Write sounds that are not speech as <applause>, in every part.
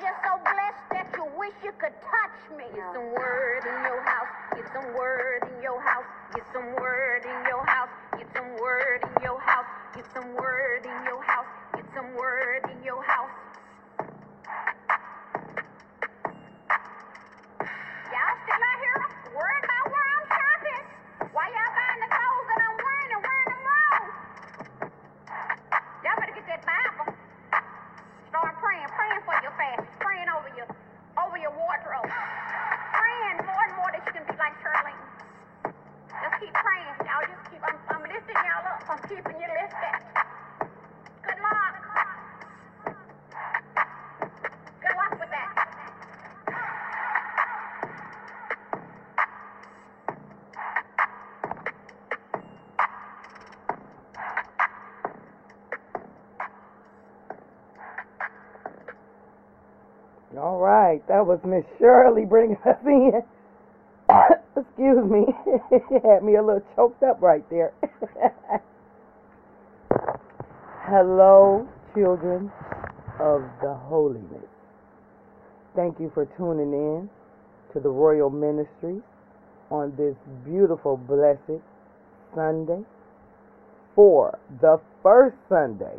Just so blessed that you wish you could touch me. Get some word in your house. Get some word in your house. Get some word in your house. Get some word in your house. Get some word in your house. Get some word in your house. That was Miss Shirley bringing us <laughs> in. <coughs> Excuse me, <laughs> had me a little choked up right there. <laughs> Hello, children of the holiness. Thank you for tuning in to the Royal Ministry on this beautiful, blessed Sunday for the first Sunday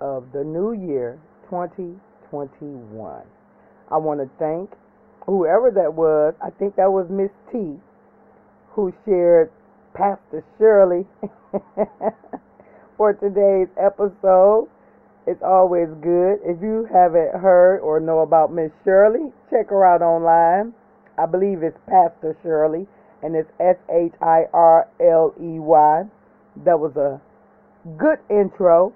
of the new year 2021. I want to thank whoever that was. I think that was Miss T who shared Pastor Shirley <laughs> for today's episode. It's always good. If you haven't heard or know about Miss Shirley, check her out online. I believe it's Pastor Shirley, and it's S H I R L E Y. That was a good intro.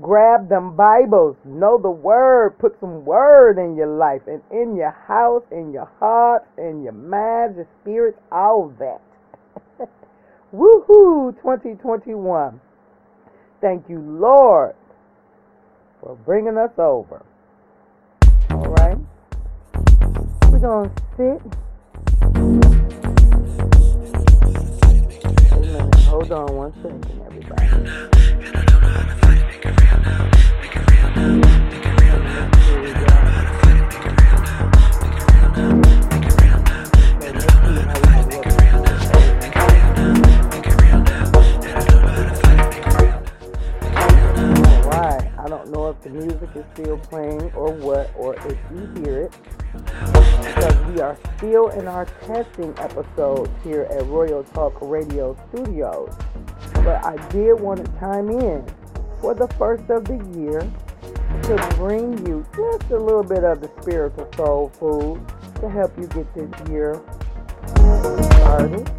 Grab them Bibles. Know the word. Put some word in your life and in your house, in your heart, in your mind, your spirit, all that. <laughs> Woohoo! 2021. Thank you, Lord, for bringing us over. All right. We're going to sit. Hold on one second, everybody. We are still in our testing episodes here at Royal Talk Radio Studios. But I did want to chime in for the first of the year to bring you just a little bit of the spiritual soul food to help you get this year started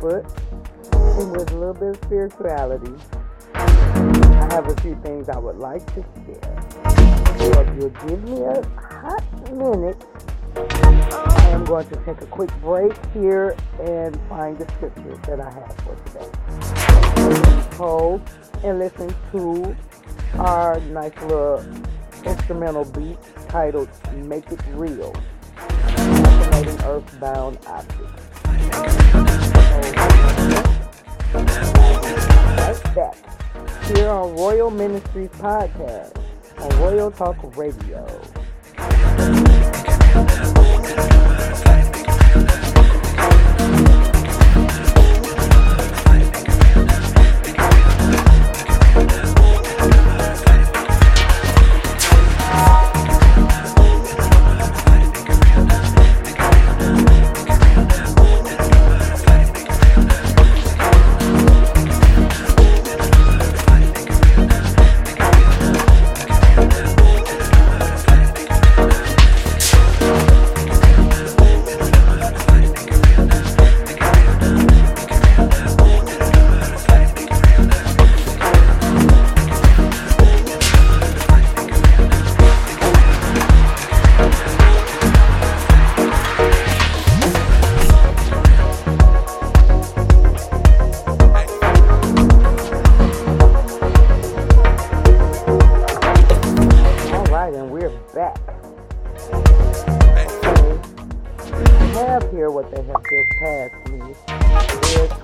foot and with a little bit of spirituality. I have a few things I would like to share. If you'll give me a hot minute, I am going to take a quick break here and find the scripture that I have for today. Hold and listen to our nice little instrumental beat titled Make It Real, Fascinating Earthbound Objects. Right back here on Royal Ministries Podcast on Royal Talk Radio.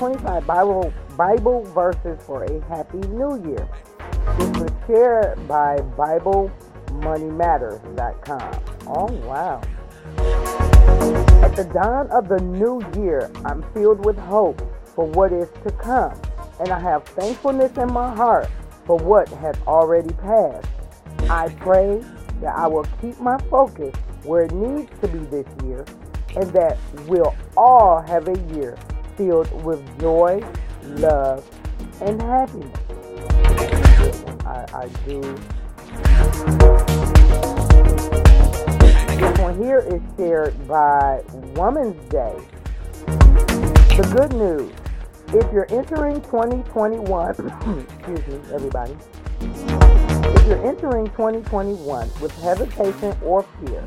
25 Bible Bible verses for a Happy New Year. This was shared by BibleMoneyMatters.com. Oh wow. At the dawn of the new year, I'm filled with hope for what is to come, and I have thankfulness in my heart for what has already passed. I pray that I will keep my focus where it needs to be this year and that we'll all have a year filled with joy, love, and happiness. I, I do. This one here is shared by Woman's Day. The good news. If you're entering 2021, <clears throat> excuse me, everybody. If you're entering 2021 with hesitation or fear,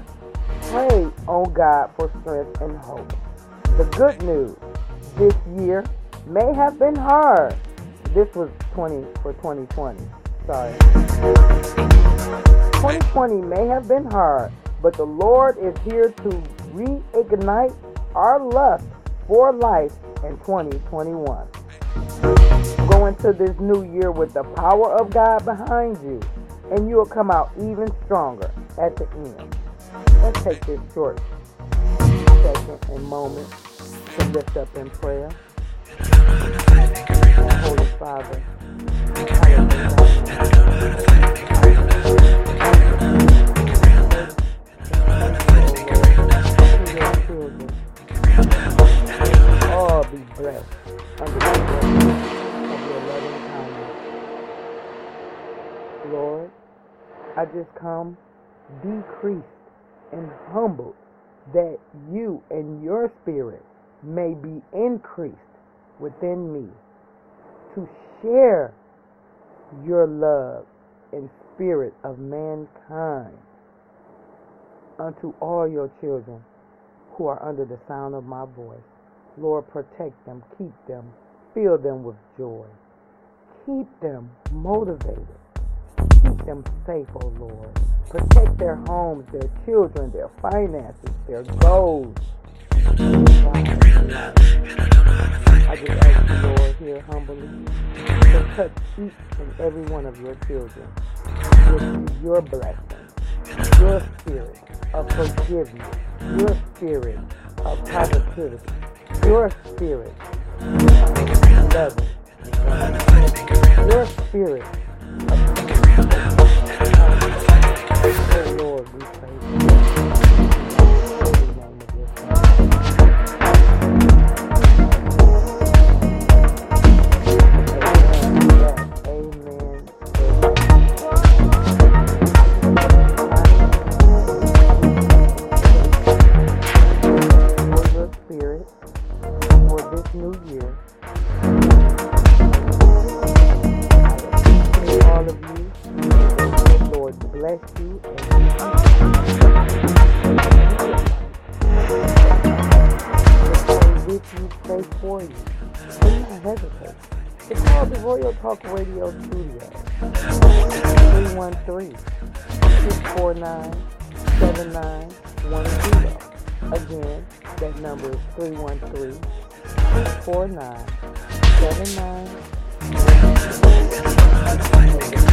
pray on God for strength and hope. The good news this year may have been hard. This was 20 for 2020. Sorry. 2020 may have been hard, but the Lord is here to reignite our lust for life in 2021. Go into this new year with the power of God behind you, and you will come out even stronger at the end. Let's take this short second and moment to lift up in prayer. Holy Father, be blessed under the of your loving kindness. Lord, I just come decreased and humbled that you and your spirit may be increased within me to share your love and spirit of mankind unto all your children who are under the sound of my voice. Lord, protect them, keep them, fill them with joy, keep them motivated, keep them safe, O Lord. Protect their homes, their children, their finances, their goals. I just ask you, Lord, here humbly, to touch each and every one of your children. With your blessing, your spirit of forgiveness, your spirit of positivity, your spirit. Of loving, your spirit say for you. Please hesitate. It's called the Royal Talk Radio Studio. 313-649-7910. Again, that number is 313-649-7910.